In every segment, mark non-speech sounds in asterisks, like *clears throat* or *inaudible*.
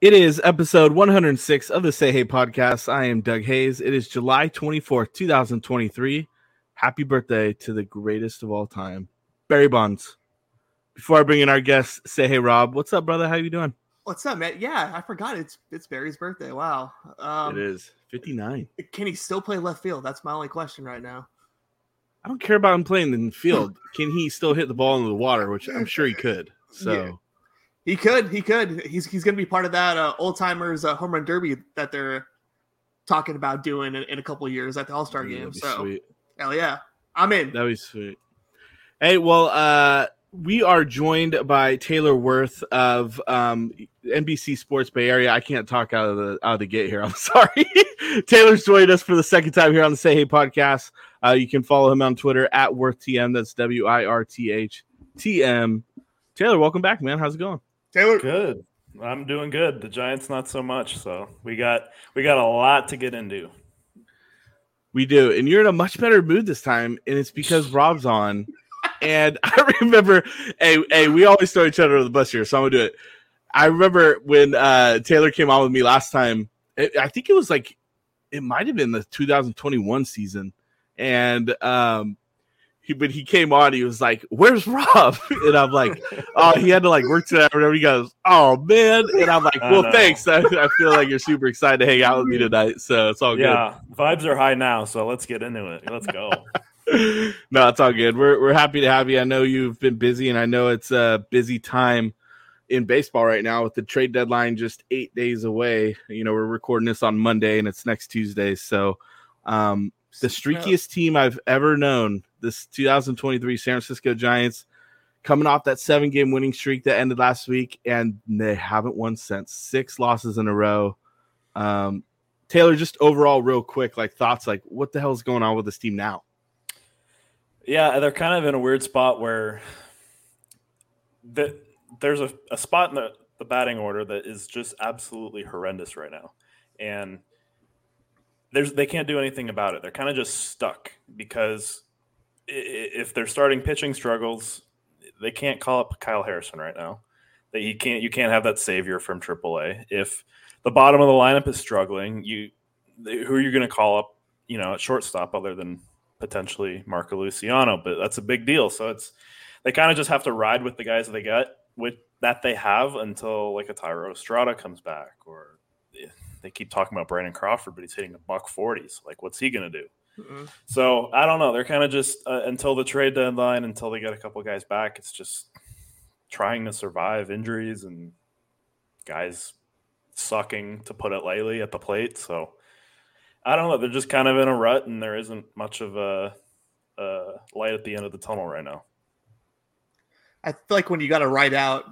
It is episode 106 of the Say Hey podcast. I am Doug Hayes. It is July 24th, 2023. Happy birthday to the greatest of all time, Barry Bonds. Before I bring in our guest, Say Hey Rob. What's up, brother? How you doing? What's up, man? Yeah, I forgot it's it's Barry's birthday. Wow. Um, it is 59. Can he still play left field? That's my only question right now. I don't care about him playing in the field. Can he still hit the ball into the water, which I'm sure he could. So Yeah. He could. He could. He's he's going to be part of that uh, old timers uh, home run derby that they're talking about doing in, in a couple of years at the All Star game. So sweet. hell yeah, I'm in. That'd be sweet. Hey, well, uh, we are joined by Taylor Wirth of um, NBC Sports Bay Area. I can't talk out of the out of the gate here. *laughs* I'm sorry. *laughs* Taylor's joined us for the second time here on the Say Hey podcast. Uh, you can follow him on Twitter at WirthTM. That's W I R T H T M. Taylor, welcome back, man. How's it going? Taylor, Good. I'm doing good. The Giants not so much. So we got we got a lot to get into. We do, and you're in a much better mood this time, and it's because Rob's on. *laughs* And I remember, hey, hey, we always throw each other under the bus here, so I'm gonna do it. I remember when uh, Taylor came on with me last time. It, I think it was like, it might have been the 2021 season, and um, he but he came on. He was like, "Where's Rob?" *laughs* And I'm like, "Oh, he had to like work today." or Whatever. He goes, "Oh man," and I'm like, "Well, know. thanks. I, I feel like you're super excited to hang out with me *laughs* tonight, so it's all good." Yeah, vibes are high now, so let's get into it. Let's go. *laughs* no, it's all good. We're we're happy to have you. I know you've been busy, and I know it's a busy time in baseball right now with the trade deadline just eight days away. You know, we're recording this on Monday, and it's next Tuesday. So, um, the streakiest team I've ever known, this 2023 San Francisco Giants, coming off that seven game winning streak that ended last week, and they haven't won since six losses in a row. Um, Taylor, just overall, real quick, like thoughts, like what the hell is going on with this team now? Yeah, they're kind of in a weird spot where the, there's a, a spot in the, the batting order that is just absolutely horrendous right now. And there's they can't do anything about it. They're kind of just stuck because if they're starting pitching struggles, they can't call up Kyle Harrison right now. That you can't you can't have that savior from AAA. If the bottom of the lineup is struggling, you who are you going to call up? You know, at shortstop other than potentially Marco Luciano, but that's a big deal. So it's they kind of just have to ride with the guys that they got with that they have until like a Thairo Estrada comes back, or eh, they keep talking about Brandon Crawford, but he's hitting a buck forties. Like, what's he going to do? Mm-mm. So I don't know. They're kind of just uh, until the trade deadline, until they get a couple guys back. It's just trying to survive injuries and guys sucking to put it lightly at the plate. So I don't know. They're just kind of in a rut, and there isn't much of a, a light at the end of the tunnel right now. I feel like when you got to write out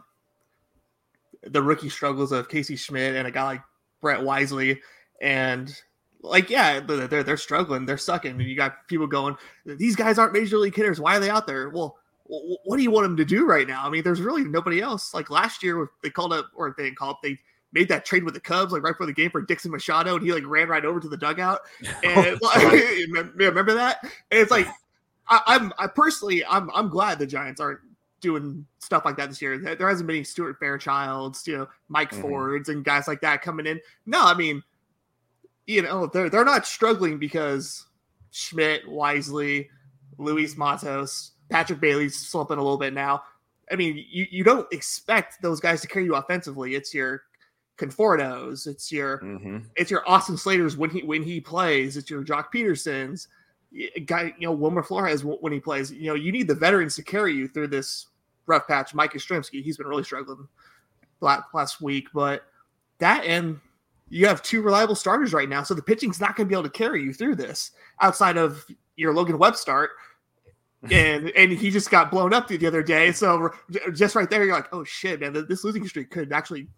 the rookie struggles of Casey Schmidt and a guy like Brett Wisely, and like yeah, they're they're, struggling, they're sucking, and you got people going, these guys aren't major league hitters. Why are they out there? Well. What do you want them to do right now? I mean, there's really nobody else. Like last year, they called up, or they didn't call up, they made that trade with the Cubs, like right before the game for Dixon Machado, and he like ran right over to the dugout. *laughs* And like, *laughs* remember that? And it's like, I, I'm I personally, I'm I'm glad the Giants aren't doing stuff like that this year. There hasn't been any Stuart Fairchilds, you know, Mike Mhm. Fords and guys like that coming in. No, I mean, you know, they're they're not struggling because Schmidt, Wisely, Luis Matos, Patrick Bailey's slumping a little bit now. I mean, you, you don't expect those guys to carry you offensively. It's your Confortos, it's your Mm-hmm. it's your Austin Slater's when he when he plays. It's your Joc Pedersons, guy. You know Wilmer Flores when he plays. You know you need the veterans to carry you through this rough patch. Mike Yastrzemski, he's been really struggling last, last week, but that and you have two reliable starters right now, so the pitching's not going to be able to carry you through this outside of your Logan Webb start, *laughs* and and he just got blown up the other day. So just right there, you're like, oh shit, man, this losing streak could actually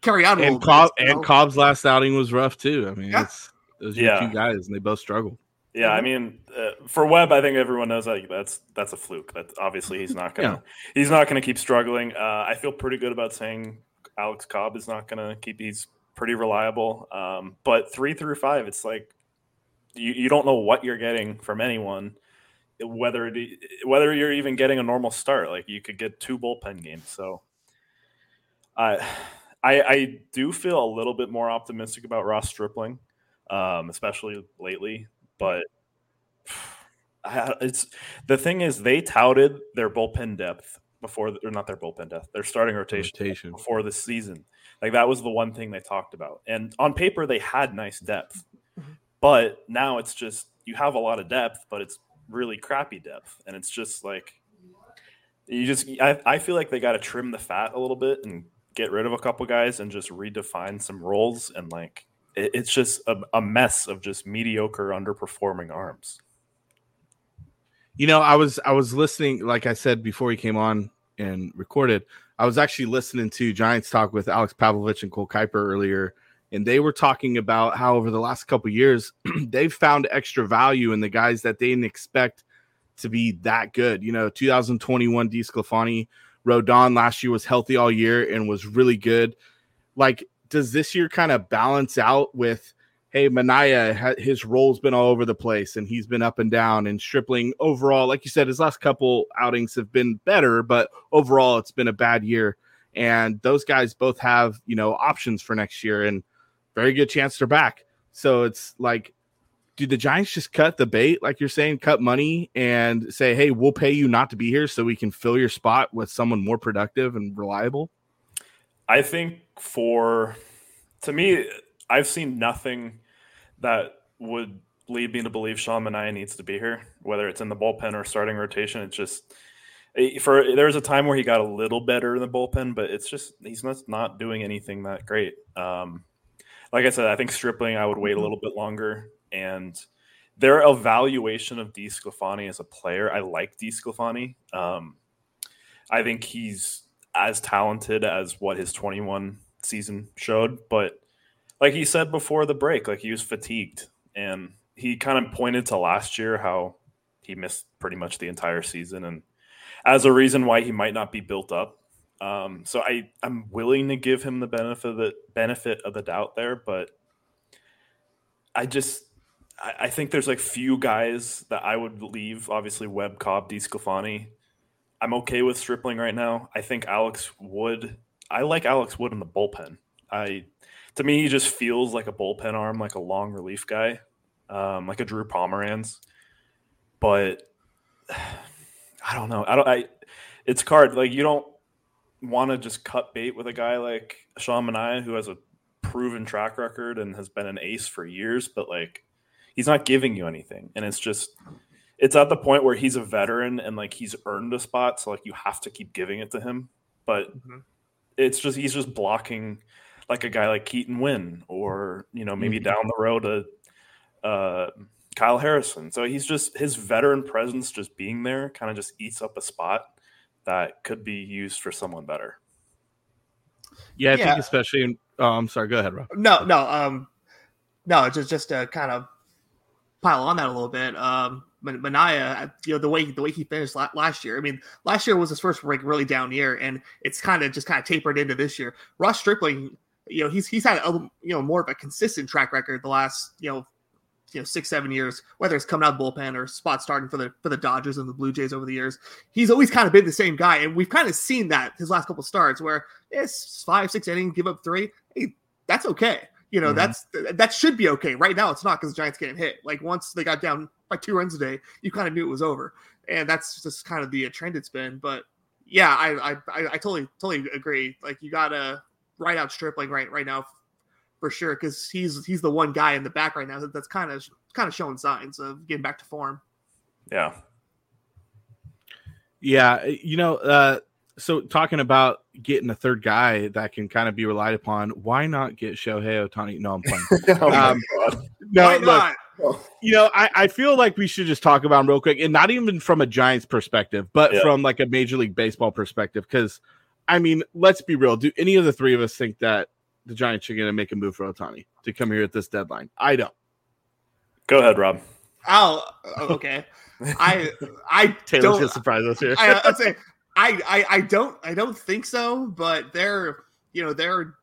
carry out. and Cobb bit, and Cobb's last outing was rough too. I mean, yeah. it's those are yeah. two guys, and they both struggled. Yeah, I mean, uh, for Webb, I think everyone knows that that's that's a fluke. That obviously he's not gonna yeah. he's not gonna keep struggling. Uh, I feel pretty good about saying Alex Cobb is not gonna keep. He's pretty reliable. Um, but three through five, it's like you, you don't know what you're getting from anyone whether it, whether you're even getting a normal start. Like you could get two bullpen games. So I I, I do feel a little bit more optimistic about Ross Stripling, um, especially lately. But *sighs* it's the thing is they touted their bullpen depth before or not their bullpen depth, their starting rotation, rotation. before the season. Like that was the one thing they talked about. And on paper they had nice depth. Mm-hmm. But now it's just you have a lot of depth, but it's really crappy depth, and it's just like you just I, I feel like they got to trim the fat a little bit and get rid of a couple guys and just redefine some roles and like it, it's just a, a mess of just mediocre underperforming arms. You know, I was I was listening, like I said before he came on and recorded. I was actually listening to Giants talk with Alex Pavlovic and Cole Kuiper earlier, and they were talking about how over the last couple years *clears throat* they've found extra value in the guys that they didn't expect to be that good. You know, 2021 DeSclafani Rodon last year was healthy all year and was really good. Like, does this year kind of balance out with, hey, Manaea, his role's been all over the place and he's been up and down, and Stripling overall, like you said, his last couple outings have been better, but overall it's been a bad year. And those guys both have, you know, options for next year. And very good chance they're back. So it's like, do the Giants just cut the bait, like you're saying, cut money and say, hey, we'll pay you not to be here so we can fill your spot with someone more productive and reliable? I think for, to me, I've seen nothing that would lead me to believe Sean Manaea needs to be here, whether it's in the bullpen or starting rotation. It's just, eh, for there was a time where he got a little better in the bullpen, but it's just he's not not doing anything that great. Um, like I said, I think Stripling, I would wait a mm-hmm. little bit longer. And their evaluation of DeSclafani as a player, I like DeSclafani. Um, I think he's as talented as what his 21 season showed. But like he said before the break, like he was fatigued. And he kind of pointed to last year how he missed pretty much the entire season and as a reason why he might not be built up um, so I I'm willing to give him the benefit of the benefit of the doubt there, but I just I, I think there's like few guys that I would leave. Obviously, Webb, Cobb, DeSclafani. I'm okay with Stripling right now. I think Alex Wood. I like Alex Wood in the bullpen. I to me he just feels like a bullpen arm, like a long relief guy, um, like a Drew Pomeranz. But *sighs* I don't know. I don't. I it's card like you don't want to just cut bait with a guy like Sean Manaea, who has a proven track record and has been an ace for years, but like he's not giving you anything. And it's just it's at the point where he's a veteran and like he's earned a spot, so like you have to keep giving it to him. But mm-hmm. it's just he's just blocking like a guy like Keaton Winn or you know maybe mm-hmm. down the road a uh, Kyle Harrison. So he's just his veteran presence just being there kind of just eats up a spot that could be used for someone better. Yeah, I yeah. think especially in. Oh, I'm sorry. Go ahead, Rob. No, no, um, no. Just just to kind of pile on that a little bit. Um, Manaea, you know, the way the way he finished last year. I mean, last year was his first like really down year, and it's kind of just kind of tapered into this year. Ross Stripling, you know, he's he's had a you know more of a consistent track record the last you know you know six seven years, whether it's coming out of bullpen or spot starting for the for the Dodgers and the Blue Jays over the years, he's always kind of been the same guy, and we've kind of seen that his last couple starts where it's five six innings, give up three, hey, that's okay. You know, mm-hmm. that's that should be okay. Right now, it's not because the Giants getting hit. Like once they got down by two runs a day, you kind of knew it was over, and that's just kind of the trend it's been. But yeah, I I, I totally totally agree. Like you gotta write out Stripling right right now for sure because he's he's the one guy in the back right now that, that's kind of kind of showing signs of getting back to form. Yeah. Yeah, you know, uh, so talking about getting a third guy that can kind of be relied upon, why not get Shohei Ohtani? No, I'm playing. *laughs* oh um, no, why not? you know, I, I feel like we should just talk about him real quick, and not even from a Giants perspective, but Yeah. from like a Major League Baseball perspective. Because, I mean, let's be real. Do any of the three of us think that the Giants are going to make a move for Ohtani to come here at this deadline? I don't. Go ahead, Rob. Oh, okay. *laughs* I I Taylor's going to surprise us here. I, I'd say I, I I don't I don't think so, but their you know their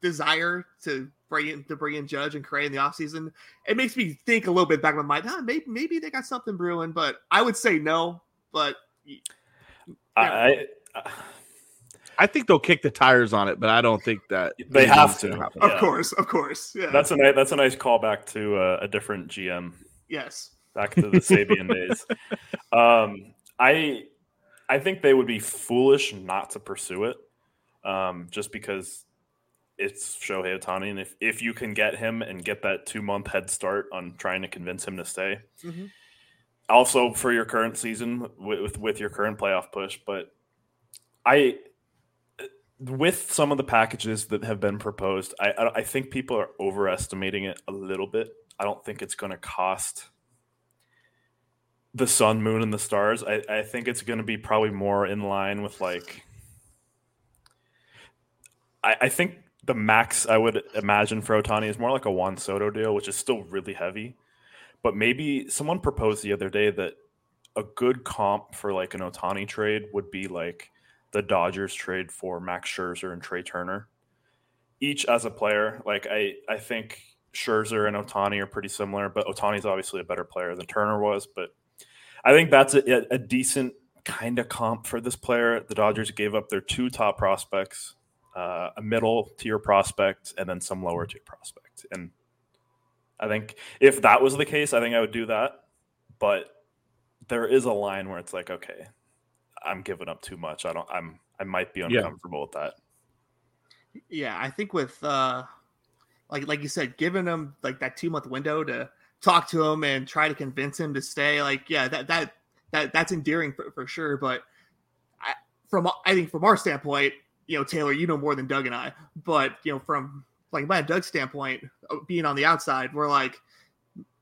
desire to bring in to bring in Judge and Cray in the offseason, it makes me think a little bit back in my mind. Ah, maybe maybe they got something brewing, but I would say no. But I, I I think they'll kick the tires on it, but I don't think that They have gonna happen. of Yeah. course, of course, yeah. that's a nice that's a nice callback to uh, a different GM yes. back to the Sabean days. *laughs* Um, I I think they would be foolish not to pursue it, um, just because it's Shohei Ohtani, and if if you can get him and get that two month head start on trying to convince him to stay, Mhm. also for your current season with, with with your current playoff push, but I. With some of the packages that have been proposed, I, I think people are overestimating it a little bit. I don't think it's going to cost the sun, moon, and the stars. I, I think it's going to be probably more in line with like. I, I think the max I would imagine for Ohtani is more like a Juan Soto deal, which is still really heavy. But maybe someone proposed the other day that a good comp for like an Ohtani trade would be like the Dodgers trade for Max Scherzer and Trea Turner, each as a player. Like I, I think Scherzer and Ohtani are pretty similar, but Ohtani's obviously a better player than Turner was. But I think that's a, a decent kind of comp for this player. The Dodgers gave up their two top prospects, uh, a middle tier prospect, and then some lower tier prospect. And I think if that was the case, I think I would do that. But there is a line where it's like, okay, I'm giving up too much. I don't. I'm. I might be uncomfortable with that. Yeah, I think with uh like like you said, giving him like that two month window to talk to him and try to convince him to stay, like yeah, that that that that's endearing for, for sure. But I, from I think from our standpoint, you know, Taylor, you know more than Doug and I, but you know, from like my Doug's standpoint, uh, being on the outside, we're like,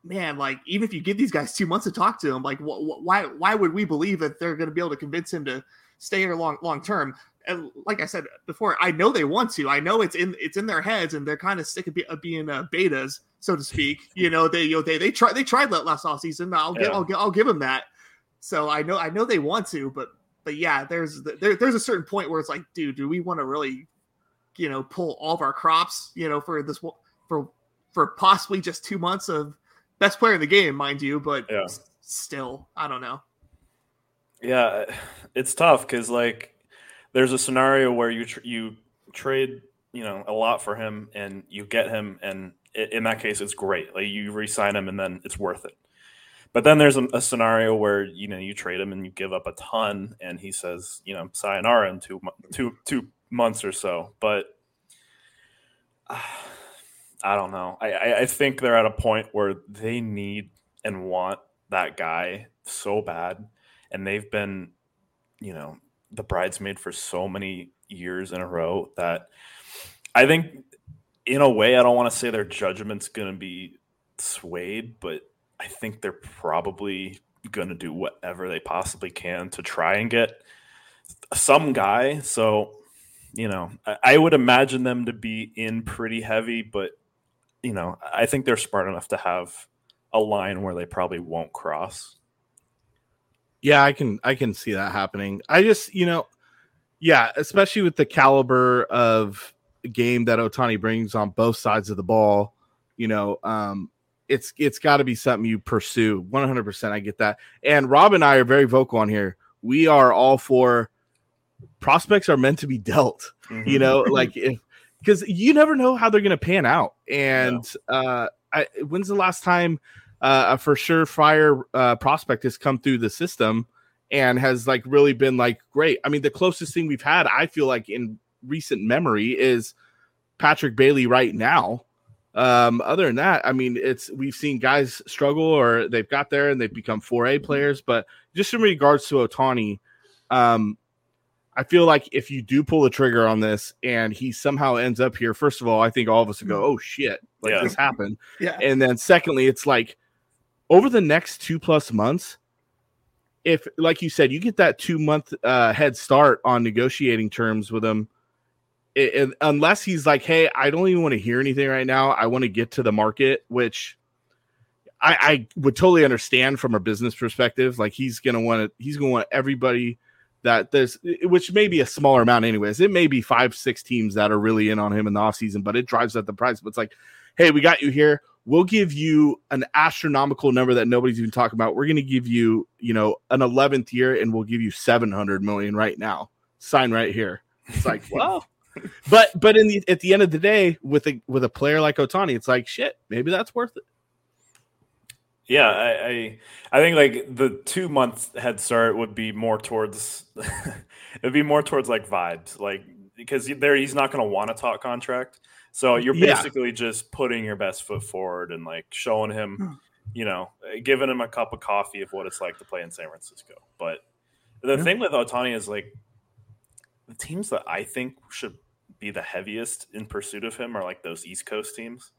man, like even if you give these guys two months to talk to him, like wh- wh- why why would we believe that they're going to be able to convince him to stay here long long term? And like I said before, I know they want to. I know it's in it's in their heads, and they're kind of sick of, be, of being uh, betas, so to speak. *laughs* You know, they you know they they try they tried that last offseason. I'll give Yeah. I'll, gi- I'll give them that. So I know I know they want to, but but yeah, there's there, there's a certain point where it's like, dude, do we want to really, you know, pull all of our crops, you know, for this for for possibly just two months of best player in the game, mind you, but Yeah. s- still, I don't know. Yeah, it's tough because like there's a scenario where you tr- you trade you know a lot for him and you get him and i- in that case it's great like you re-sign him and then it's worth it but then there's a, a scenario where you know you trade him and you give up a ton and he says you know sayonara in two two two months or so but I don't know. I, I think they're at a point where they need and want that guy so bad. And they've been you know the bridesmaid for so many years in a row that I think in a way I don't want to say their judgment's going to be swayed but I think they're probably going to do whatever they possibly can to try and get some guy. So you know I, I would imagine them to be in pretty heavy but you know I think they're smart enough to have a line where they probably won't cross Yeah, I can I can see that happening. I just, you know, yeah, especially with the caliber of game that Ohtani brings on both sides of the ball, you know, um it's it's got to be something you pursue. 100% I get that. And Rob and I are very vocal on here. We are all for prospects are meant to be dealt you know like if because you never know how they're going to pan out. And uh I, when's the last time uh, a for sure fire uh, prospect has come through the system and has like really been like great? I mean the closest thing we've had i feel like in recent memory is patrick bailey right now. Um other than that i mean it's we've seen guys struggle or they've got there and they've become 4a players but just in regards to Ohtani um I feel like if you do pull the trigger on this and he somehow ends up here, first of all, I think all of us would go, "Oh shit, like Yeah. this happened," Yeah. and then secondly, it's like over the next two plus months, if like you said, you get that two month uh, head start on negotiating terms with him, it, it, unless he's like, "Hey, I don't even want to hear anything right now. I want to get to the market," which I, I would totally understand from a business perspective. Like he's gonna want to, he's gonna want everybody that there's, which may be a smaller amount, anyways. It may be five, six teams that are really in on him in the offseason, but it drives up the price. But it's like, hey, we got you here we'll give you an astronomical number that nobody's even talking about. We're going to give you, you know, an 11th year and we'll give you 700 million right now. Sign right here. It's like, *laughs* well, but but in the at the end of the day with a with a player like Ohtani it's like shit, maybe that's worth it. Yeah, I, I, I think like the two month head start would be more towards *laughs* it'd be more towards like vibes, like because there he's not going to want to talk contract. So you're basically yeah. just putting your best foot forward and like showing him, hmm. you know, giving him a cup of coffee of what it's like to play in San Francisco. But the yeah. thing with Ohtani is like the teams that I think should be the heaviest in pursuit of him are like those East Coast teams.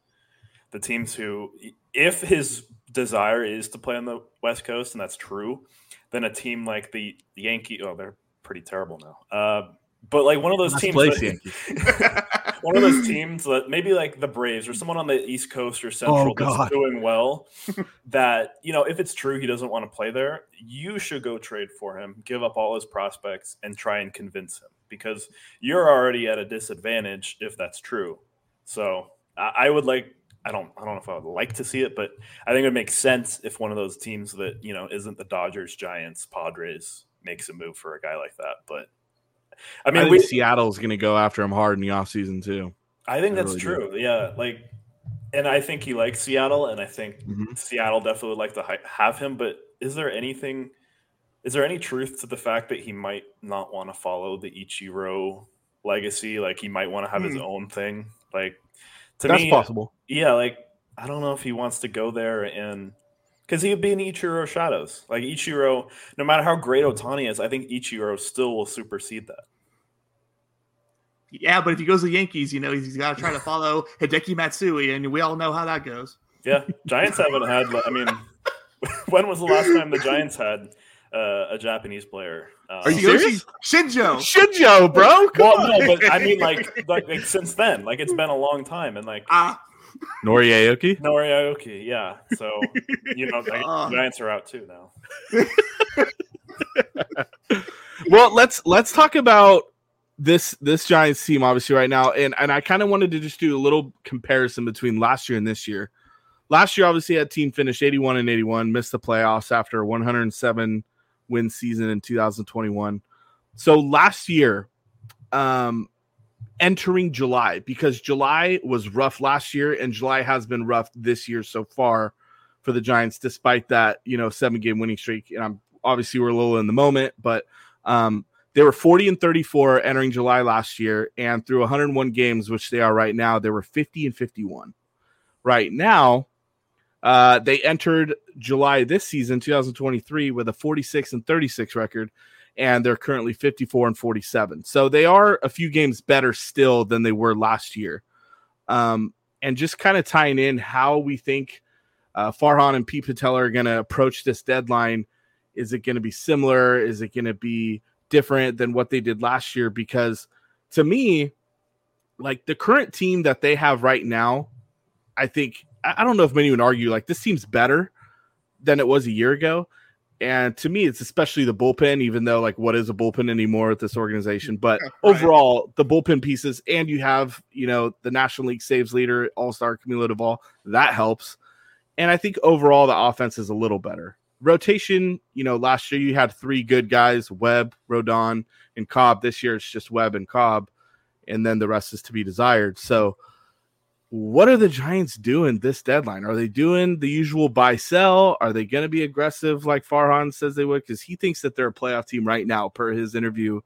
The teams who, if his desire is to play on the West Coast, and that's true, then a team like the Yankee, oh, they're pretty terrible now. Uh, but like one of those teams, that, *laughs* one of those teams that maybe like the Braves or someone on the East Coast or Central oh, that's doing well. *laughs* that you know, if it's true he doesn't want to play there, you should go trade for him, give up all his prospects, and try and convince him because you're already at a disadvantage if that's true. So I, I would like. I don't. I don't know if I would like to see it, but I think it would make sense if one of those teams that you know isn't the Dodgers, Giants, Padres makes a move for a guy like that. But I mean, I we, Seattle's going to go after him hard in the offseason too. I think that's really true. Do. Yeah, like, and I think he likes Seattle, and I think mm-hmm. Seattle definitely would like to have him. But is there anything? Is there any truth to the fact that he might not want to follow the Ichiro legacy? Like he might want to have mm. his hmm. own thing. Like to that's me, possible. Yeah, like I don't know if he wants to go there and because he would be in Ichiro shadows. Like Ichiro, no matter how great Ohtani is, I think Ichiro still will supersede that. Yeah, but if he goes to the Yankees, you know he's got to try to *laughs* follow Hideki Matsui, and we all know how that goes. Yeah, Giants haven't had. I mean, *laughs* when was the last time the Giants had uh, a Japanese player? Uh, Are you serious? Shinjo. Shinjo, bro. Come well, on. no, but I mean, like, like, like, since then, like it's been a long time, and like. Uh, Nori Aoki? Nori Aoki, yeah. So you know, the uh, Giants are out too now. *laughs* well, let's let's talk about this this Giants team obviously right now, and and I kind of wanted to just do a little comparison between last year and this year. Last year, obviously, that team finished 81 and 81, missed the playoffs after a 107 win season in 2021. So last year, um, entering July because July was rough last year and July has been rough this year so far for the Giants, despite that, you know, seven game winning streak. And I'm obviously we're a little in the moment, but um, they were 40 and 34 entering July last year, and through 101 games, which they are right now, they were 50 and 51. Right now, uh, they entered July this season, 2023, with a 46 and 36 record, and they're currently 54 and 47. So they are a few games better still than they were last year. Um, and just kind of tying in how we think uh, Farhan and Pete Putila are going to approach this deadline. Is it going to be similar? Is it going to be different than what they did last year? Because to me, like the current team that they have right now, I think I don't know if many would argue like this team's better than it was a year ago. And to me, it's especially the bullpen, even though like what is a bullpen anymore at this organization. But right. overall, the bullpen pieces, and you have, you know, the National League saves leader, all-star Camilo Doval, that helps. And I think overall the offense is a little better. Rotation, you know, last year you had three good guys, Webb, Rodon, and Cobb. This year it's just Webb and Cobb, and then the rest is to be desired. So what are the Giants doing this deadline? Are they doing the usual buy sell? Are they going to be aggressive like Farhan says they would? Because he thinks that they're a playoff team right now, per his interview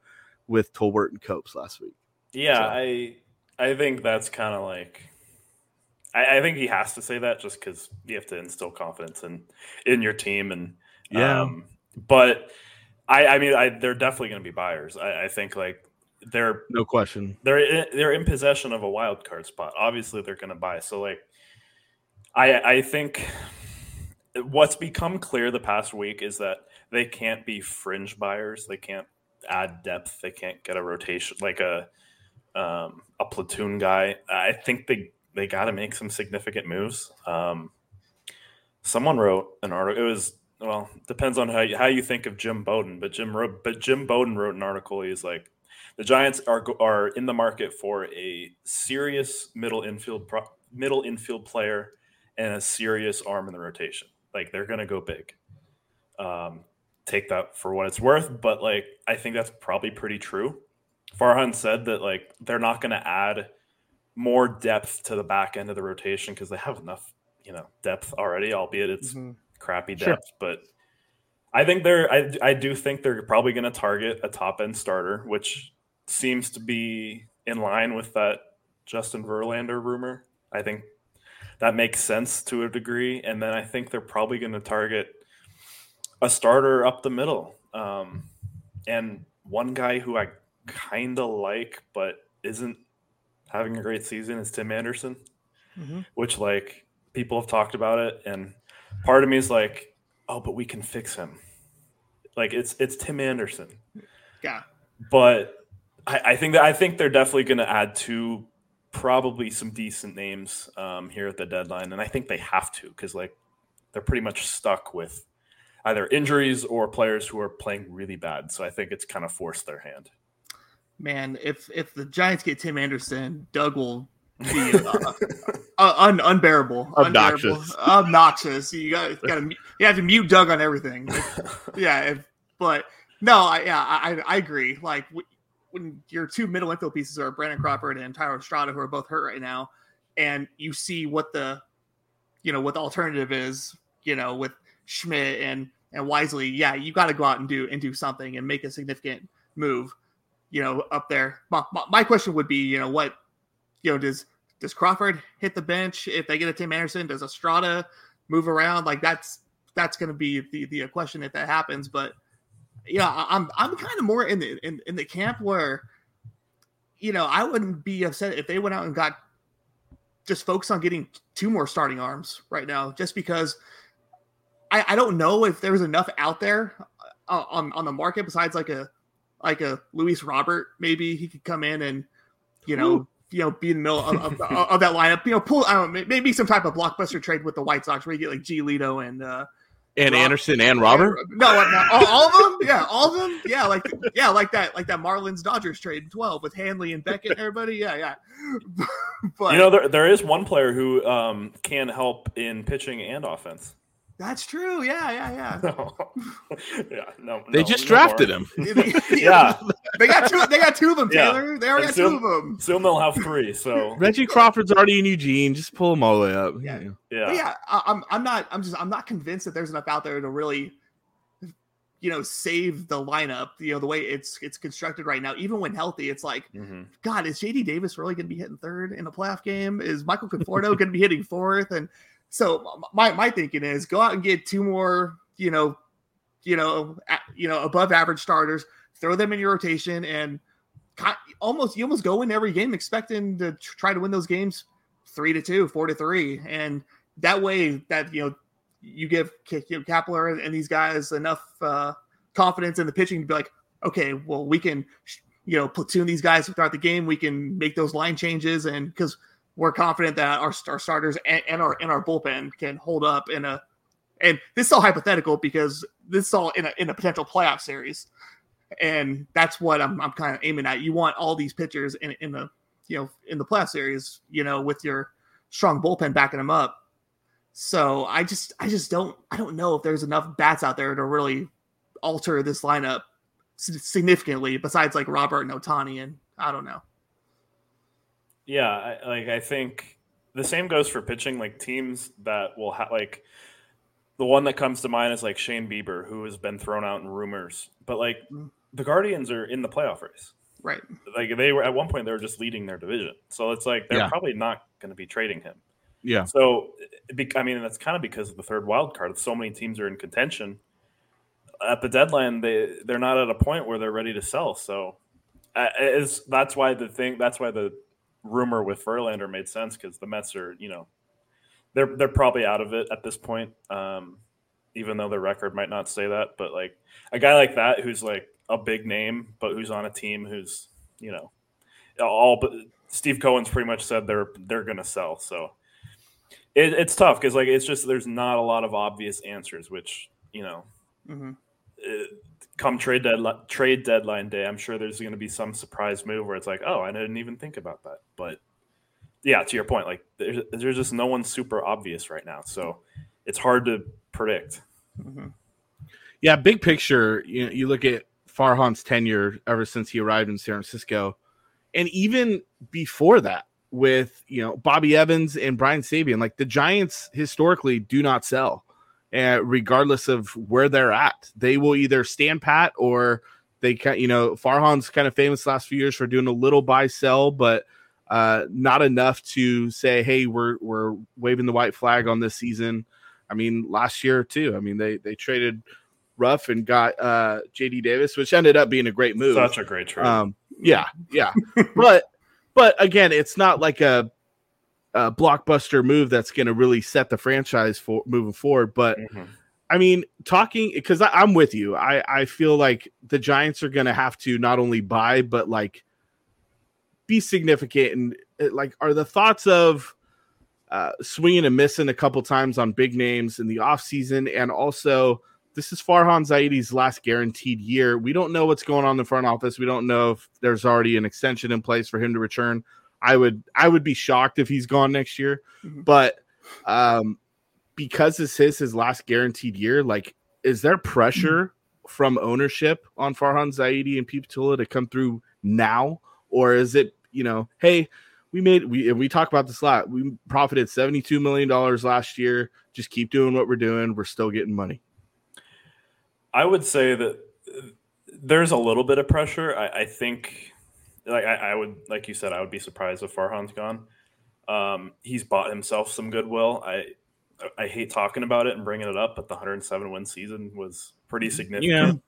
with Tolbert and Copes last week. Yeah, so. I I think that's kind of like I, I, think he has to say that just because you have to instill confidence in in your team and yeah. Um, but I I mean I, they're definitely going to be buyers. I, I think like they're no question they're in, they're in possession of a wild card spot. Obviously, they're going to buy. So like, I I think what's become clear the past week is that they can't be fringe buyers. They can't add depth. They can't get a rotation like a um, a platoon guy. I think they they got to make some significant moves. Um, someone wrote an article. It was well depends on how you, how you think of Jim Bowden, but Jim wrote but Jim Bowden wrote an article. He's like the Giants are are in the market for a serious middle infield pro, middle infield player and a serious arm in the rotation. Like they're gonna go big. Um, take that for what it's worth, but like I think that's probably pretty true. Farhan said that like they're not going to add more depth to the back end of the rotation because they have enough, you know, depth already, albeit it's mm-hmm. crappy depth. Sure. But I think they're I I do think they're probably going to target a top end starter, which seems to be in line with that Justin Verlander rumor. I think that makes sense to a degree, and then I think they're probably going to target a starter up the middle. Um, and one guy who I kind of like, but isn't having a great season is Tim Anderson, mm-hmm. which like people have talked about it, and part of me is like, oh, but we can fix him. Like it's it's Tim Anderson. Yeah. But I, I think that I think they're definitely going to add two, probably some decent names um, here at the deadline, and I think they have to because like they're pretty much stuck with either injuries or players who are playing really bad. So I think it's kind of forced their hand man, if if the Giants get Tim Anderson, Doug will be *laughs* uh, uh, un, unbearable, obnoxious, unbearable, obnoxious. You got got to *laughs* you have to mute Doug on everything. yeah, if, but no, I, yeah, I I agree. Like when your two middle infield pieces are Brandon Crawford and Thairo Estrada, who are both hurt right now, and you see what the you know what the alternative is, you know, with Schmidt and and Wisely, yeah, you got to go out and do and do something and make a significant move you know, up there. My, my, question would be, you know, what, you know, does does Crawford hit the bench if they get a Tim Anderson? Does Estrada move around? Like that's that's going to be the the question if that happens. But yeah, I'm I'm kind of more in the in, in the camp where, you know, I wouldn't be upset if they went out and got just focused on getting two more starting arms right now, just because I, I don't know if there's enough out there uh, on on the market besides like a like a Luis Robert, maybe he could come in and you know. Ooh. You know, be in the middle of, of, of, that lineup. You know, pull. I don't know, maybe some type of blockbuster trade with the White Sox where you get like Giolito and uh, and Rob, Anderson and Robert. No, no all, all, of them. Yeah, all of them. Yeah, like yeah, like that, like that Marlins Dodgers trade in twelve with Hanley and Beckett. And everybody. Yeah, yeah. *laughs* but you know, there there is one player who um, can help in pitching and offense. That's true. Yeah, yeah, yeah. *laughs* No. yeah, no. They no, just drafted him. *laughs* *laughs* yeah, they got two. They got two of them. Taylor. Yeah. They already and got soon, two of them. Soon they'll have three. So Reggie Crawford's already in Eugene. Just pull them all the way up. Yeah, yeah. yeah I, I'm. I'm not. I'm just. I'm not convinced that there's enough out there to really, you know, save the lineup. You know, the way it's it's constructed right now. Even when healthy, it's like, mm-hmm. God, is JD Davis really going to be hitting third in a playoff game? Is Michael Conforto going to be hitting fourth? And so my my thinking is go out and get two more, you know, you know, you know, above average starters, throw them in your rotation, and almost you almost go in every game expecting to try to win those games three to two, four to three, and that way that you know you give you know, Kapler and these guys enough uh, confidence in the pitching to be like, okay, well we can you know platoon these guys throughout the game. We can make those line changes, and because we're confident that our, our starters and, and, our and our bullpen can hold up in a and this is all hypothetical because this is all in a in a potential playoff series. And that's what I'm I'm kind of aiming at. You want all these pitchers in in the you know in the playoff series, you know, with your strong bullpen backing them up. So I just I just don't I don't know if there's enough bats out there to really alter this lineup significantly besides like Robert and Ohtani and I don't know. Yeah, I, like I think the same goes for pitching. Like teams that will have like the one that comes to mind is like Shane Bieber, who has been thrown out in rumors, but like mm. the Guardians are in the playoff race. Right. Like they were at one point they were just leading their division. So it's like they're yeah. probably not going to be trading him. Yeah. So I mean that's kind of because of the third wild card. So many teams are in contention. At the deadline, they they're not at a point where they're ready to sell. So uh, is that's why the thing that's why the rumor with Verlander made sense because the Mets are, you know, they're they're probably out of it at this point. Um, even though the record might not say that. But like a guy like that who's like a big name, but who's on a team who's you know all but Steve Cohen's pretty much said they're they're going to sell. So it, it's tough because like it's just there's not a lot of obvious answers, which you know. Mhm. it- come trade deadline trade deadline day, I'm sure there's going to be some surprise move where it's like, oh, I didn't even think about that. But yeah, to your point, like there's, there's just no one super obvious right now, so it's hard to predict. Mhm. Yeah, big picture, you you look at Farhan's tenure ever since he arrived in San Francisco, and even before that, with you know Bobby Evans and Brian Sabean, like the Giants historically do not sell, uh, regardless of where they're at. They will either stand pat or they can. You know, Farhan's kind of famous last few years for doing a little buy sell, but uh, not enough to say, hey, we're we're waving the white flag on this season. I mean, last year too. I mean, they they traded Ruf and got uh, JD Davis, which ended up being a great move. Such a great trade. Um, yeah, yeah, but but again, it's not like a, a blockbuster move that's going to really set the franchise for moving forward. But Mhm. I mean, talking because I'm with you. I I feel like the Giants are going to have to not only buy but like be significant and uh, like are the thoughts of uh, swinging and missing a couple times on big names in the offseason and also this is Farhan Zaidi's last guaranteed year. We don't know what's going on in the front office. We don't know if there's already an extension in place for him to return. I would I would be shocked if he's gone next year. Mhm. But um because this is his last guaranteed year, like is there pressure from ownership on Farhan Zaidi and Pete Putila to come through now? Or is it, you know, hey, we made we we talk about this a lot. We profited $72 million last year. Just keep doing what we're doing. We're still getting money. I would say that uh, there's a little bit of pressure. I, I think, like I, I would, like you said, I would be surprised if Farhan's gone. Um, he's bought himself some goodwill. I I hate talking about it and bringing it up, but the 107 win season was pretty significant.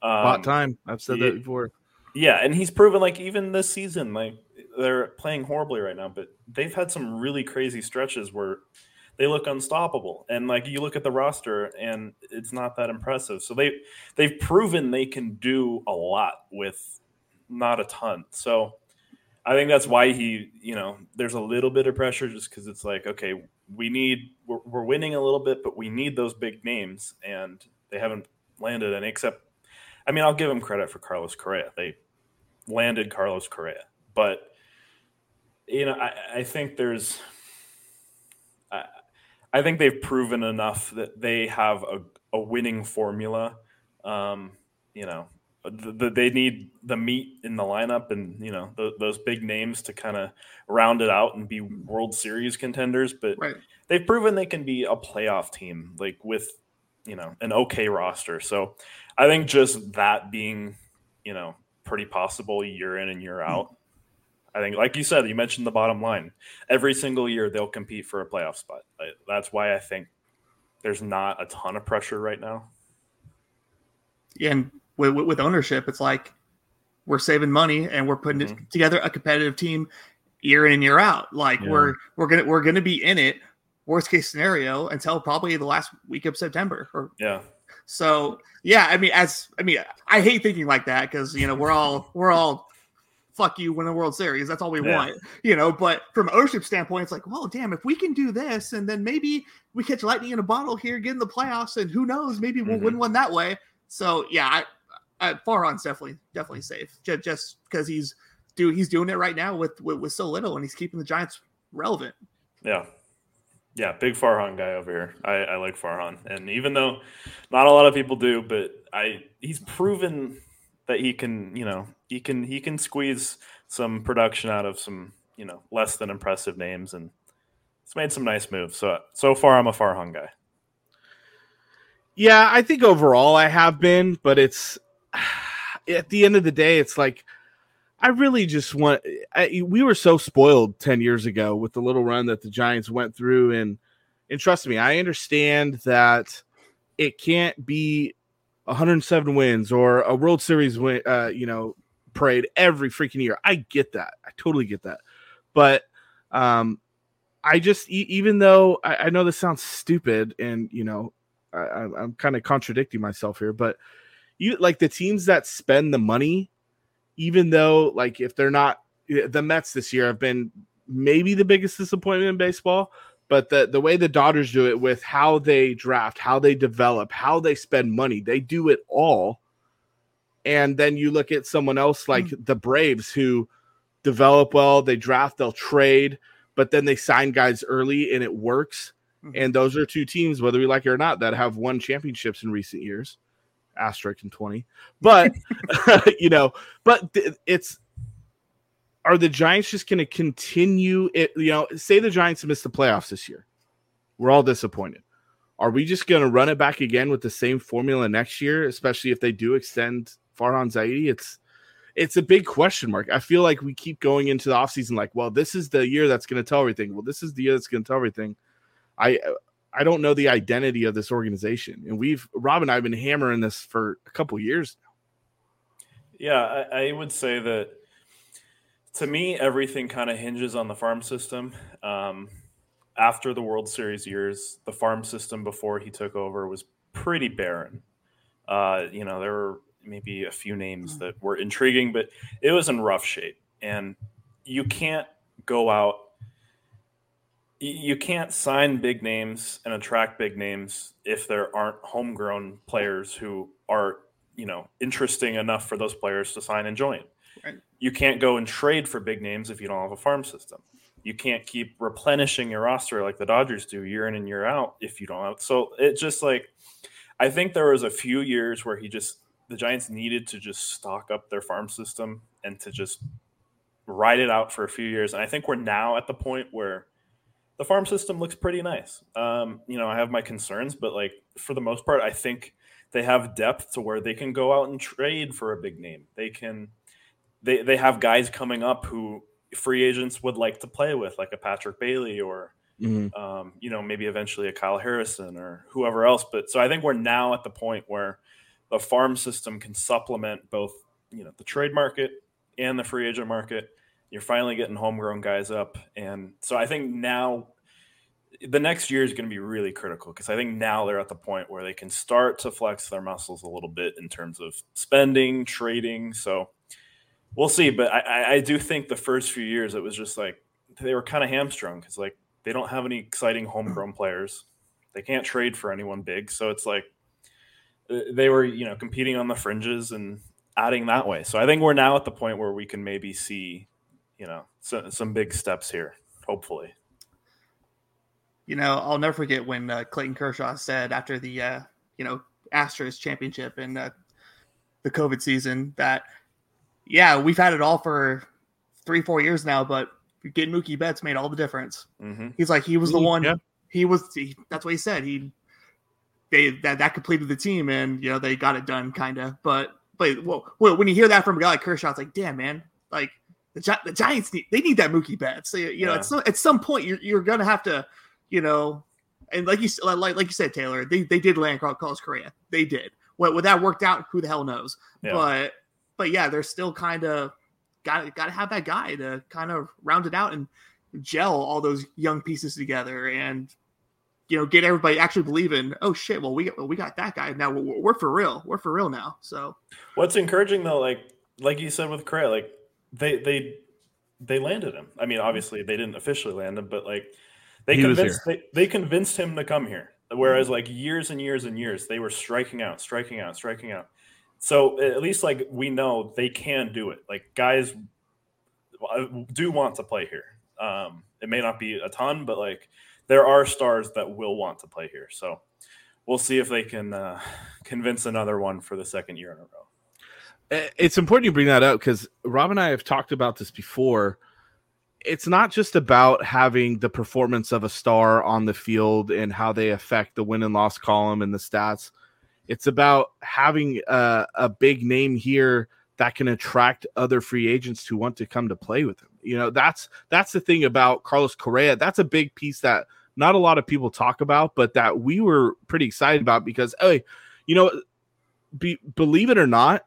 About Um, time. I've said yeah. that before. Yeah, and he's proven like even this season, like they're playing horribly right now, but they've had some really crazy stretches where they look unstoppable. And like you look at the roster and it's not that impressive. So they they've proven they can do a lot with not a ton. So I think that's why he, you know, there's a little bit of pressure just because it's like, okay, we need we're, we're winning a little bit, but we need those big names, and they haven't landed any. Except, I mean, I'll give them credit for Carlos Correa. They landed Carlos Correa, but you know, I, I think there's, I, I think they've proven enough that they have a, a winning formula. Um, you know, the, the, they need the meat in the lineup and you know th those big names to kind of round it out and be World Series contenders. But Right. they've proven they can be a playoff team, like with you know an okay roster. So I think just that being you know pretty possible year in and year hmm. out. I think, like you said, you mentioned the bottom line. Every single year they'll compete for a playoff spot. That's why I think there's not a ton of pressure right now. and with, with ownership, it's like we're saving money and we're putting it Mhm. together a competitive team year in and year out. Like Yeah. we're we're gonna we're gonna be in it. Worst case scenario until probably the last week of September. Or Yeah, so yeah. I mean, as I mean, I hate thinking like that because you know we're all we're all fuck you win a World Series. That's all we Yeah. want, you know. But from an ownership standpoint, it's like, well, damn, if we can do this, and then maybe we catch lightning in a bottle here, get in the playoffs, and who knows, maybe we'll Mhm. win one that way. So yeah, I, I, Farhan's definitely definitely safe, just just because he's do he's doing it right now with, with with so little, and he's keeping the Giants relevant. yeah, yeah. Big Farhan guy over here. I, I like Farhan, and even though not a lot of people do, but I he's proven that he can, you know, he can he can squeeze some production out of some, you know, less than impressive names, and it's made some nice moves. So so far, I'm a Farhan guy. Yeah, I think overall I have been, but it's *sighs* at the end of the day, it's like I really just want. I, we were so spoiled ten years ago with the little run that the Giants went through, and and trust me, I understand that it can't be 107 wins or a World Series win, uh, you know, parade every freaking year. I get that. I totally get that, but um, I just e- even though I, I know this sounds stupid, and you know I, I'm kind of contradicting myself here, but you like the teams that spend the money, even though like if they're not the Mets this year have been maybe the biggest disappointment in baseball, but the the way the Dodgers do it with how they draft, how they develop, how they spend money, they do it all. And then you look at someone else like mm-hmm. the Braves who develop well, they draft, they'll trade, but then they sign guys early and it works. Mm-hmm. And those are two teams, whether we like it or not, that have won championships in recent years. Asterisk in 20. But, *laughs* *laughs* you know, but it's, are the Giants just going to continue it? You know, say the Giants miss the playoffs this year. We're all disappointed. Are we just going to run it back again with the same formula next year, especially if they do extend Farhan Zaidi? It's, it's a big question mark. I feel like we keep going into the offseason like, well, this is the year that's going to tell everything. Well, this is the year that's going to tell everything. I I don't know the identity of this organization, and we've Rob and I have been hammering this for a couple years now. Yeah, I, I, would say that to me, everything kind of hinges on the farm system. Um, after the World Series years, the farm system before he took over was pretty barren. Uh, you know, there were maybe a few names that were intriguing, but it was in rough shape. And you can't go out, you can't sign big names and attract big names if there aren't homegrown players who are, you know, interesting enough for those players to sign and join. Right. You can't go and trade for big names if you don't have a farm system. You can't keep replenishing your roster like the Dodgers do year in and year out if you don't have. So it just like, I think there was a few years where he just the Giants needed to just stock up their farm system and to just ride it out for a few years. And I think we're now at the point where the farm system looks pretty nice. Um, you know, I have my concerns, but like for the most part, I think they have depth to where they can go out and trade for a big name. They can, they they have guys coming up who free agents would like to play with, like a Patrick Bailey or. Mm-hmm. Um, you know, maybe eventually a Kyle Harrison or whoever else. But so I think we're now at the point where the farm system can supplement both you know the trade market and the free agent market. You're finally getting homegrown guys up, and so I think now the next year is going to be really critical because I think now they're at the point where they can start to flex their muscles a little bit in terms of spending, trading. So we'll see, but I, I do think the first few years it was just like they were kind of hamstrung because like they don't have any exciting homegrown *clears throat* players. They can't trade for anyone big, so it's like uh, they were you know competing on the fringes and adding that way. So I think we're now at the point where we can maybe see you know so, some big steps here, hopefully. You know, I'll never forget when uh, Clayton Kershaw said after the uh, you know Astros championship and uh, the COVID season that yeah we've had it all for three four years now, but getting Mookie Betts made all the difference. Mm-hmm. He's like he was the one. Yeah. He was. He, that's what he said. He they that that completed the team, and you know they got it done, kind of. But but well, when you hear that from a guy like Kershaw, it's like, damn man, like the, the Giants need they need that Mookie Betts. So, you know, yeah. at some at some point you're you're gonna have to, you know, and like you like like you said, Taylor, they they did land Carlos Correa. they did. What would that worked out? Who the hell knows? Yeah. But but yeah, they're still kind of got got to have that guy to kind of round it out and gel all those young pieces together and you know, get everybody actually believing, oh shit, well we got, well, we got that guy now. We're, we're, for real. We're for real now. So what's encouraging though, like like you said with Correa, like they they they landed him. I mean, obviously they didn't officially land him, but like they he convinced they, they convinced him to come here. Whereas like years and years and years they were striking out, striking out, striking out. So at least like we know they can do it. Like guys uh, do want to play here. Um, it may not be a ton, but like there are stars that will want to play here. So we'll see if they can uh, convince another one for the second year in a row. Uh, it's important you bring that up because Rob and I have talked about this before. It's not just about having the performance of a star on the field and how they affect the win and loss column and the stats. It's about having a, a big name here that can attract other free agents who want to come to play with him. You know, that's that's the thing about Carlos Correa. That's a big piece that not a lot of people talk about, but that we were pretty excited about because hey, you know, be, believe it or not,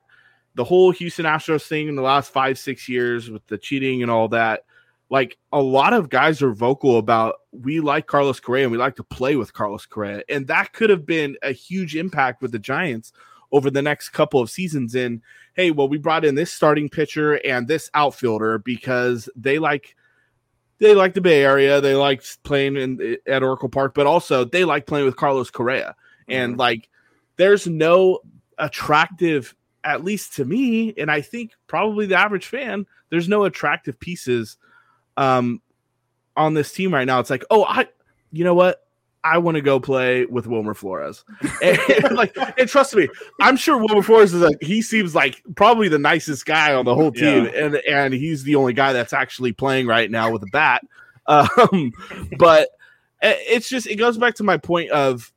the whole Houston Astros thing in the last five, six years with the cheating and all that, like a lot of guys are vocal about we like Carlos Correa and we like to play with Carlos Correa. And that could have been a huge impact with the Giants over the next couple of seasons in hey, well, we brought in this starting pitcher and this outfielder because they like they like the Bay Area, they like playing in at Oracle Park, but also they like playing with Carlos Correa. And mm-hmm. like there's no attractive at least to me, and I think probably the average fan, there's no attractive pieces um, on this team right now. It's like, oh, I, you know what? I want to go play with Wilmer Flores. *laughs* And, like, and trust me, I'm sure Wilmer Flores is like he seems like probably the nicest guy on the whole team, yeah. and and he's the only guy that's actually playing right now with a bat. *laughs* Um, but it's just it goes back to my point of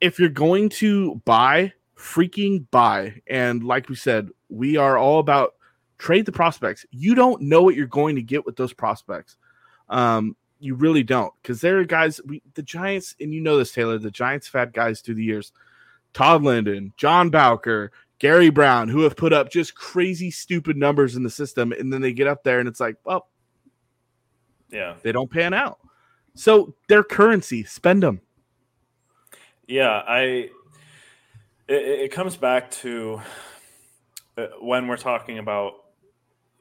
if you're going to buy, freaking buy, and like we said, we are all about trade the prospects. You don't know what you're going to get with those prospects. Um, you really don't because there are guys. We, the Giants, and you know this, Taylor. The Giants have had guys through the years, Todd Linden, John Bowker, Gary Brown, who have put up just crazy, stupid numbers in the system, and then they get up there and it's like, well, yeah, they don't pan out. So their currency, spend them. Yeah, I. It, it comes back to uh, when we're talking about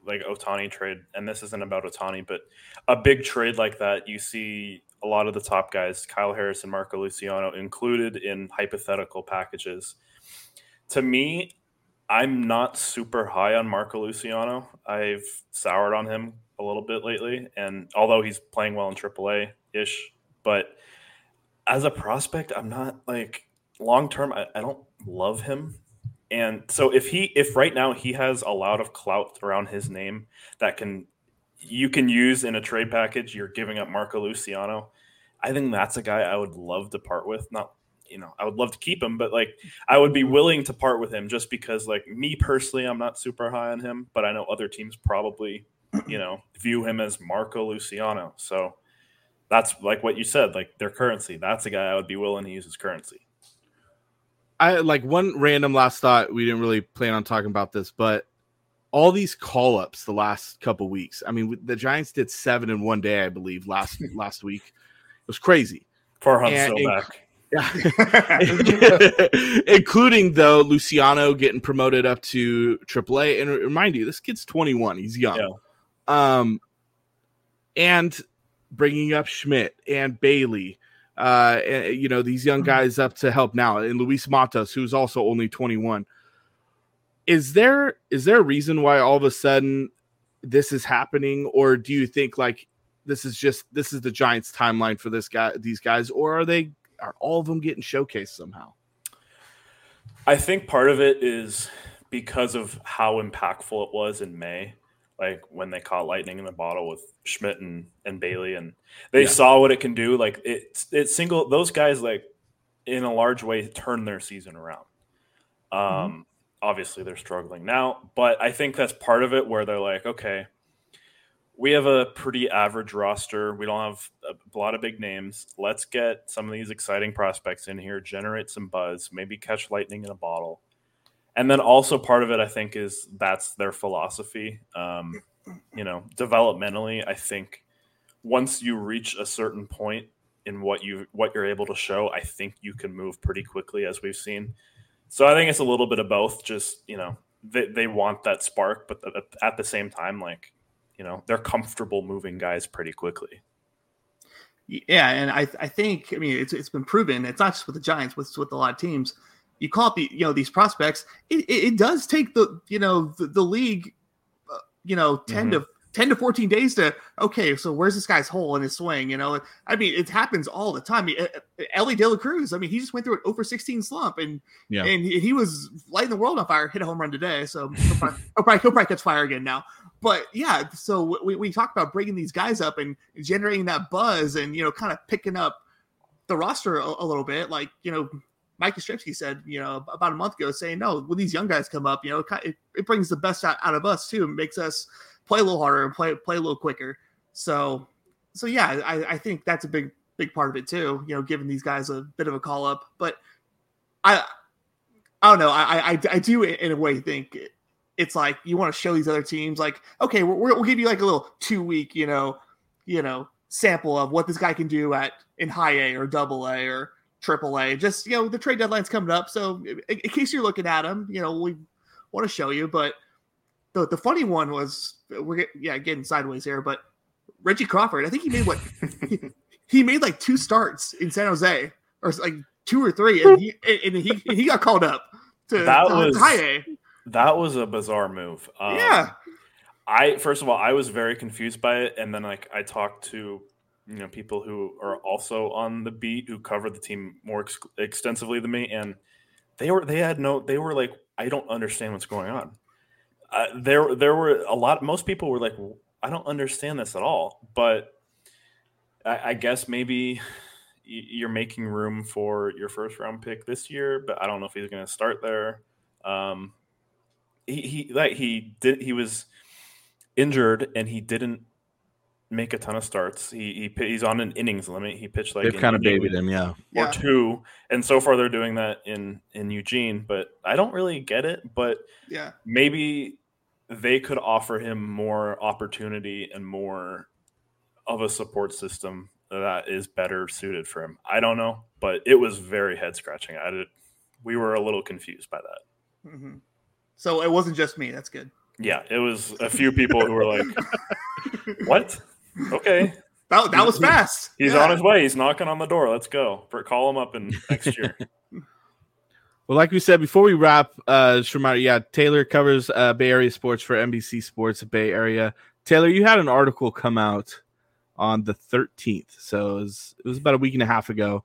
like Ohtani trade, and this isn't about Ohtani, but a big trade like that, you see a lot of the top guys, Kyle Harris and Marco Luciano, included in hypothetical packages. To me, I'm not super high on Marco Luciano. I've soured on him a little bit lately, and although he's playing well in AAA ish, but as a prospect, I'm not like long term. I, I don't love him. And so if he if right now he has a lot of clout around his name that can you can use in a trade package, you're giving up Marco Luciano. I think that's a guy I would love to part with. Not you know, I would love to keep him, but like I would be willing to part with him just because like me personally, I'm not super high on him, but I know other teams probably, you know, view him as Marco Luciano. So that's like what you said, like their currency. That's a guy I would be willing to use as currency. I like one random last thought. We didn't really plan on talking about this, but all these call ups the last couple weeks. I mean, the Giants did seven in one day, I believe, last *laughs* last week. It was crazy. Farhan's so back. Yeah. *laughs* Including though Luciano getting promoted up to AAA. And remind you, this kid's 21. He's young. Yeah. Um, and bringing up Schmidt and Bailey uh, you know, these young mm-hmm. guys up to help now, and Luis Matos, who's also only 21. Is there is there a reason why all of a sudden this is happening, or do you think like this is just this is the Giants' timeline for this guy, these guys, or are they are all of them getting showcased somehow? I think part of it is because of how impactful it was in May like when they caught lightning in the bottle with Schmidt and, and Bailey, and they yeah. saw what it can do. Like it, it single those guys like in a large way turn their season around. Um, mm-hmm. obviously they're struggling now, but I think that's part of it where they're like, okay, we have a pretty average roster. We don't have a lot of big names. Let's get some of these exciting prospects in here, generate some buzz, maybe catch lightning in a bottle and then also part of it, I think, is that's their philosophy. Um, you know, developmentally, I think once you reach a certain point in what you what you're able to show, I think you can move pretty quickly, as we've seen. So I think it's a little bit of both. Just you know, they they want that spark, but at the same time, like you know, they're comfortable moving guys pretty quickly. Yeah, and I I think I mean it's it's been proven. It's not just with the Giants, with with a lot of teams you call up the you know these prospects it, it, it does take the you know the, the league uh, you know 10 mm-hmm. to 10 to 14 days to okay so where's this guy's hole in his swing you know i mean it happens all the time I mean, elly de la cruz i mean he just went through an over 16 slump and yeah. and he, he, was lighting the world on fire hit a home run today so he'll probably, *laughs* he'll probably, he'll probably catch fire again now but yeah so we, we talk about bringing these guys up and generating that buzz and you know kind of picking up the roster a, a little bit like you know Mike Yastrzemski said, you know, about a month ago, saying, no, when these young guys come up, you know, it, it brings the best out, out of us too. It makes us play a little harder and play play a little quicker. So, so yeah, I, I think that's a big big part of it too. You know, giving these guys a bit of a call up. But I, I don't know. I I, I do in a way think it's like you want to show these other teams, like, okay, we will give you like a little two week, you know, you know, sample of what this guy can do at in high A or double A or triple A. Just you know, the trade deadline's coming up, so in, in case you're looking at them, you know, we want to show you. But the the funny one was we're yeah getting sideways here, but Reggie Crawford, I think he made what he, *laughs* he made like two starts in San Jose or like two or three, and he and he he got called up to, That to was- high A. That was a bizarre move. Um, Yeah. I first of all, I was very confused by it, and then like I talked to you know people who are also on the beat who cover the team more ex- extensively than me, and they were they had no they were like I don't understand what's going on. Uh, there there were a lot. Most people were like I don't understand this at all, but I, I guess maybe you're making room for your first round pick this year, but I don't know if he's going to start there. Um, he, he like he did he was injured and he didn't make a ton of starts. He, he he's on an innings limit. He pitched like They've kind of inning babied him, yeah. or Yeah. two, and so far they're doing that in in Eugene. But I don't really get it. But Yeah. maybe they could offer him more opportunity and more of a support system that is better suited for him. I don't know, but it was very head scratching. I did. We were a little confused by that. hmm So it wasn't just me. That's good. Yeah, it was a few people who were like, *laughs* "What? Okay, *laughs* That, that was fast. he's Yeah. on his way. He's knocking on the door. Let's go. Call him up in next year." *laughs* Well, like we said before we wrap, uh, just yeah, Taylor covers uh, Bay Area sports for NBC Sports Bay Area. Taylor, you had an article come out on the 13th, so it was, it was about a week and a half ago.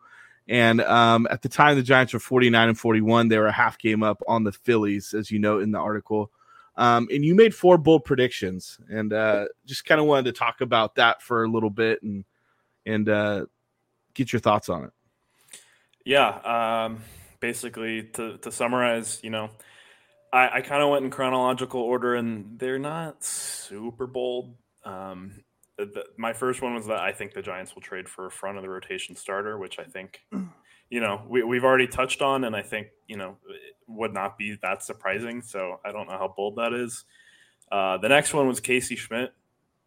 And um, at the time, the Giants were 49 and 41. They were a half game up on the Phillies, as you note in the article. Um, and you made four bold predictions, and uh, just kind of wanted to talk about that for a little bit and and uh, get your thoughts on it. Yeah. Um, basically, to, to summarize, you know, I, I kind of went in chronological order, and they're not super bold. Um, the, my first one was that I think the Giants will trade for a front of the rotation starter, which I think, you know, we, we've already touched on, and I think, you know, it would not be that surprising. So I don't know how bold that is. Uh, the next one was Casey Schmidt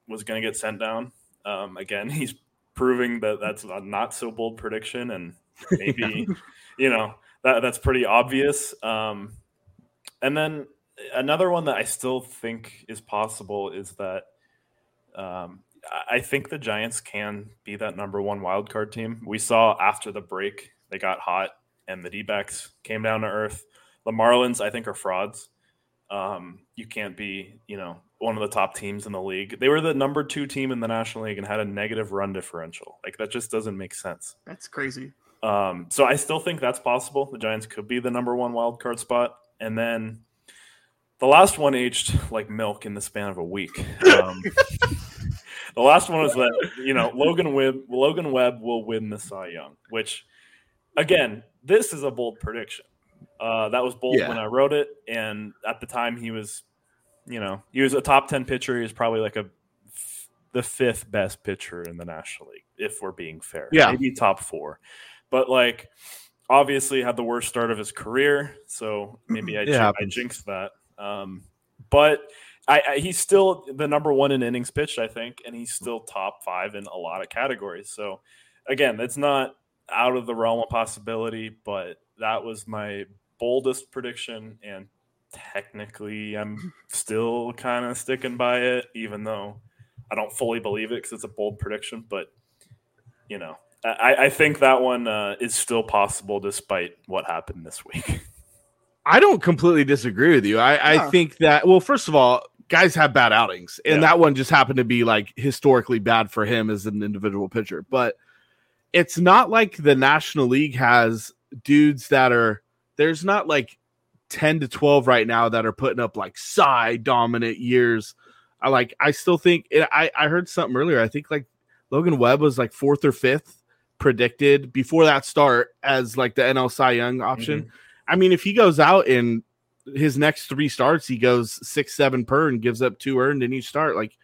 was going to get sent down. Um, again, *laughs* he's proving that that's a not so bold prediction, and maybe *laughs* you know that that's pretty obvious. Um, and then another one that I still think is possible is that um, I- I think the Giants can be that number one wild card team. We saw after the break they got hot and the D backs came down to earth. The Marlins, I think, are frauds. Um, you can't be, you know, one of the top teams in the league. They were the number two team in the National League and had a negative run differential. Like that just doesn't make sense. That's crazy. Um, so I still think that's possible. The Giants could be the number one wild card spot, and then the last one aged like milk in the span of a week. Um, *laughs* the last one is that you know Logan Webb Logan Webb will win the Cy Young, which again this is a bold prediction. Uh, that was bold Yeah. when I wrote it, and at the time he was, you know, he was a top ten pitcher. He was probably like a the fifth best pitcher in the National League, if we're being fair. Yeah. maybe top four, but like obviously had the worst start of his career. So maybe I, I jinxed that. Um, but I, I, he's still the number one in innings pitched, I think, and he's still top five in a lot of categories. So again, it's not out of the realm of possibility, but that was my boldest prediction, and technically, I'm still kind of sticking by it, even though I don't fully believe it because it's a bold prediction. But you know, I, I think that one uh, is still possible despite what happened this week. *laughs* I don't completely disagree with you. I, I think that well, first of all, guys have bad outings, and Yeah. that one just happened to be like historically bad for him as an individual pitcher. But it's not like the National League has dudes that are there's not like 10 to 12 right now that are putting up like Cy dominant years. I like I still think it, I I heard something earlier. I think like Logan Webb was like fourth or fifth predicted before that start as like the NL Cy Young option. I mean, if he goes out in his next three starts, he goes six, seven per and gives up two earned in each start, like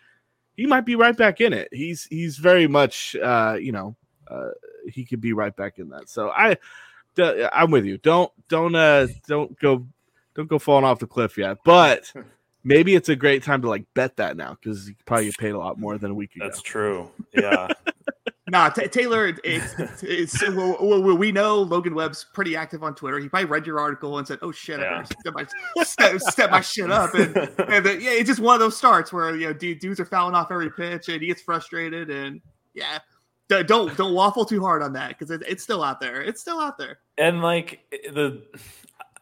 he might be right back in it. He's he's very much uh, you know, uh he could be right back in that. So I i I'm with you. Don't don't uh don't go don't go falling off the cliff yet. But *laughs* maybe it's a great time to like bet that now because you probably get paid a lot more than a week ago. That's true. Yeah. *laughs* Nah, T- Taylor, it's, it's, it's well, well, we know Logan Webb's pretty active on Twitter. He probably read your article and said, "Oh shit, Yeah. better step my step, step my shit up." And, *laughs* and then, yeah, it's just one of those starts where you know dude, dudes are fouling off every pitch, and he gets frustrated. And yeah, d- don't don't waffle too hard on that because it, it's still out there. It's still out there. and like the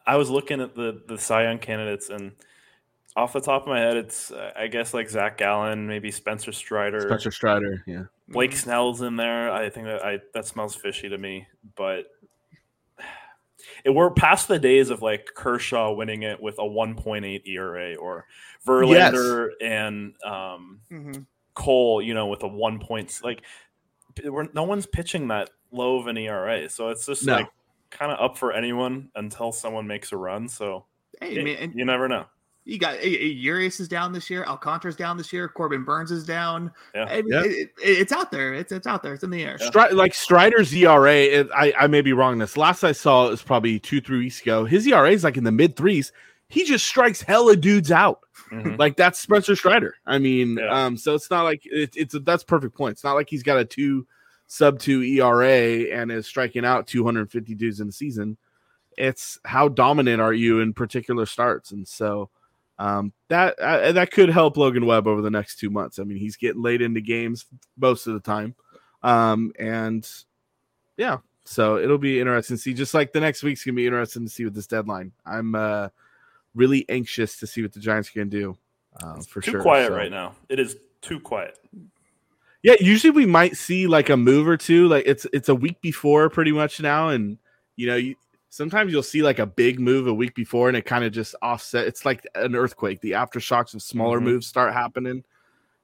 I was looking at the the Cy Young candidates and off the top of my head it's uh, I guess like Zach Gallen, maybe Spencer Strider, Spencer Strider, yeah. Blake Snell's in there. I think that I that smells fishy to me, but *sighs* it, we're past the days of like Kershaw winning it with a 1.8 ERA or Verlander and um, Mhm. Cole, you know, with a one point like we're, no one's pitching that low of an ERA, so it's just No. like kind of up for anyone until someone makes a run. So Hey it- man, you never know. you got hey, hey, Urias is down this year. Alcantara's down this year. Corbin Burnes is down. Yeah. I mean, Yeah. it- it- it's out there. It's it's out there. It's in the air. Yeah. Stri- like Strider's ERA, it, I, I may be wrong. on This last I saw it was probably two, three weeks ago. His ERA is like in the mid threes. He just strikes hella dudes out. Mhm. Like that's Spencer Strider. I mean, Yeah. um, so it's not like it, it's a, that's perfect point. It's not like he's got a two sub two ERA and is striking out 250 dudes in the season. It's how dominant are you in particular starts, and so um, that uh, that could help Logan Webb over the next two months. I mean, he's getting late into games most of the time, um, and yeah, so it'll be interesting to see. Just like the next week's gonna be interesting to see with this deadline. I'm uh, really anxious to see what the Giants can do. Uh, for too sure, quiet So- right now. It is too quiet. Yeah, usually we might see like a move or two. Like it's it's a week before pretty much now, and you know, you sometimes you'll see like a big move a week before, and it kind of just offset. It's like an earthquake. The aftershocks of smaller Mhm. moves start happening.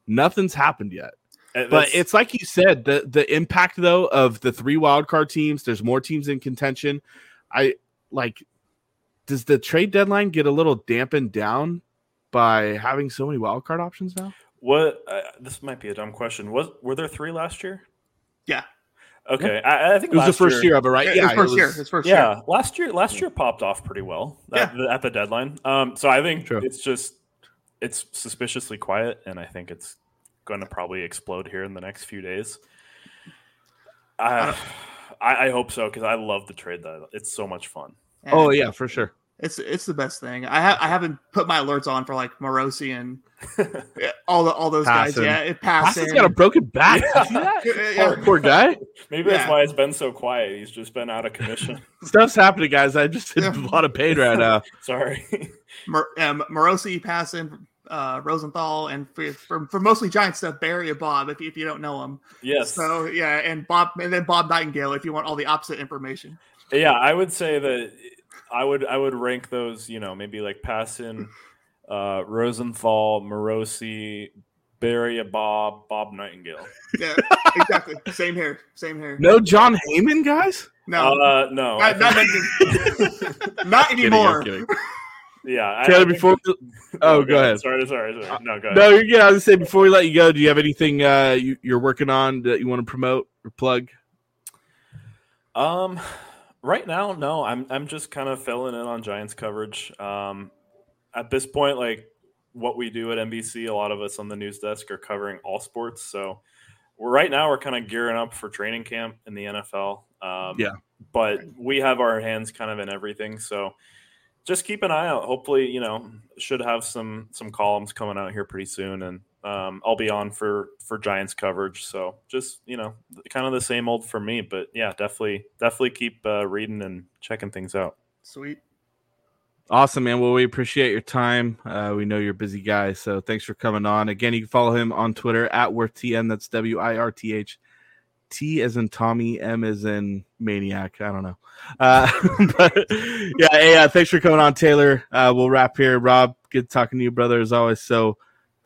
Nothing's happened yet. Uh, But it's like you said, the the impact though of the three wild card teams. There's more teams in contention. I like. Does the trade deadline get a little dampened down by having so many wild card options now? what uh, this might be a dumb question. Was were there three last year? Yeah. Okay, I, I think It was the first year, of it, right? His first it year. was- His first year. Yeah, last year last year popped off pretty well at, the, at the deadline. Um, so I think True. it's just it's suspiciously quiet, and I think it's going to probably explode here in the next few days. I I, *sighs* I hope so because I love the trade. That it's so much fun. Oh yeah, for sure. It's it's the best thing. I ha- I haven't put my alerts on for like Morosi and *laughs* all the all those Passan. guys. Yeah, it Passan's passing. got a broken back. Yeah. Yeah, yeah. Poor, poor guy. Maybe that's Yeah. why it's been so quiet. He's just been out of commission. *laughs* Stuff's happening, guys. I just in Yeah. a lot of pain right now. *laughs* Sorry. Mor- um, Morosi Passan. Uh, Rosenthal and for, for, for mostly giant stuff, Barry and Bob. If you, if you don't know them, yes. so yeah, and Bob and then Bob Nightingale. If you want all the opposite information, Yeah, I would say that I would I would rank those, you know, maybe like Passan, uh, Rosenthal, Morosi, Barry, Bob, Bob Nightingale. yeah, exactly. Same here. Same here. No Jon Heyman, guys. No, Uh, no, I not, not, *laughs* not anymore. kidding. yeah. I- I Taylor, think- before oh, go ahead. Sorry, sorry, sorry. No, go ahead. No, you're good. I was gonna say before we let you go, do you have anything uh, you, you're working on that you want to promote or plug? Um, right now, no. I'm I'm just kind of filling in on Giants coverage. Um, at this point, like what we do at NBC, a lot of us on the news desk are covering all sports. So we're right now we're kind of gearing up for training camp in the NFL. Um, Yeah. but we have our hands kind of in everything. So just keep an eye out. Hopefully, you know, should have some some columns coming out here pretty soon, and um, I'll be on for for Giants coverage. So just you know, kind of the same old for me. But yeah, definitely definitely keep uh, reading and checking things out. Sweet. Awesome, man. Well, we appreciate your time. Uh, we know you're a busy guy, so thanks for coming on. Again, you can follow him on Twitter at WirthTM. That's W I R T H. T as in Tommy, M as in maniac. I don't know. Uh, *laughs* but yeah, hey, uh, thanks for coming on, Taylor. Uh, we'll wrap here. Rob, good talking to you, brother, as always. So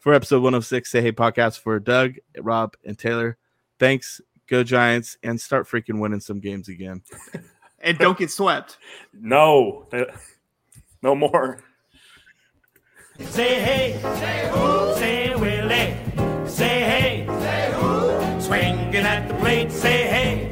for episode 106, Say Hey Podcast for Doug, Rob, and Taylor, thanks. Go Giants and start freaking winning some games again. *laughs* And don't get swept. No, no more. Say hey, say who? Say Willie. Say hey, say who? Swinging at the plate. Say hey,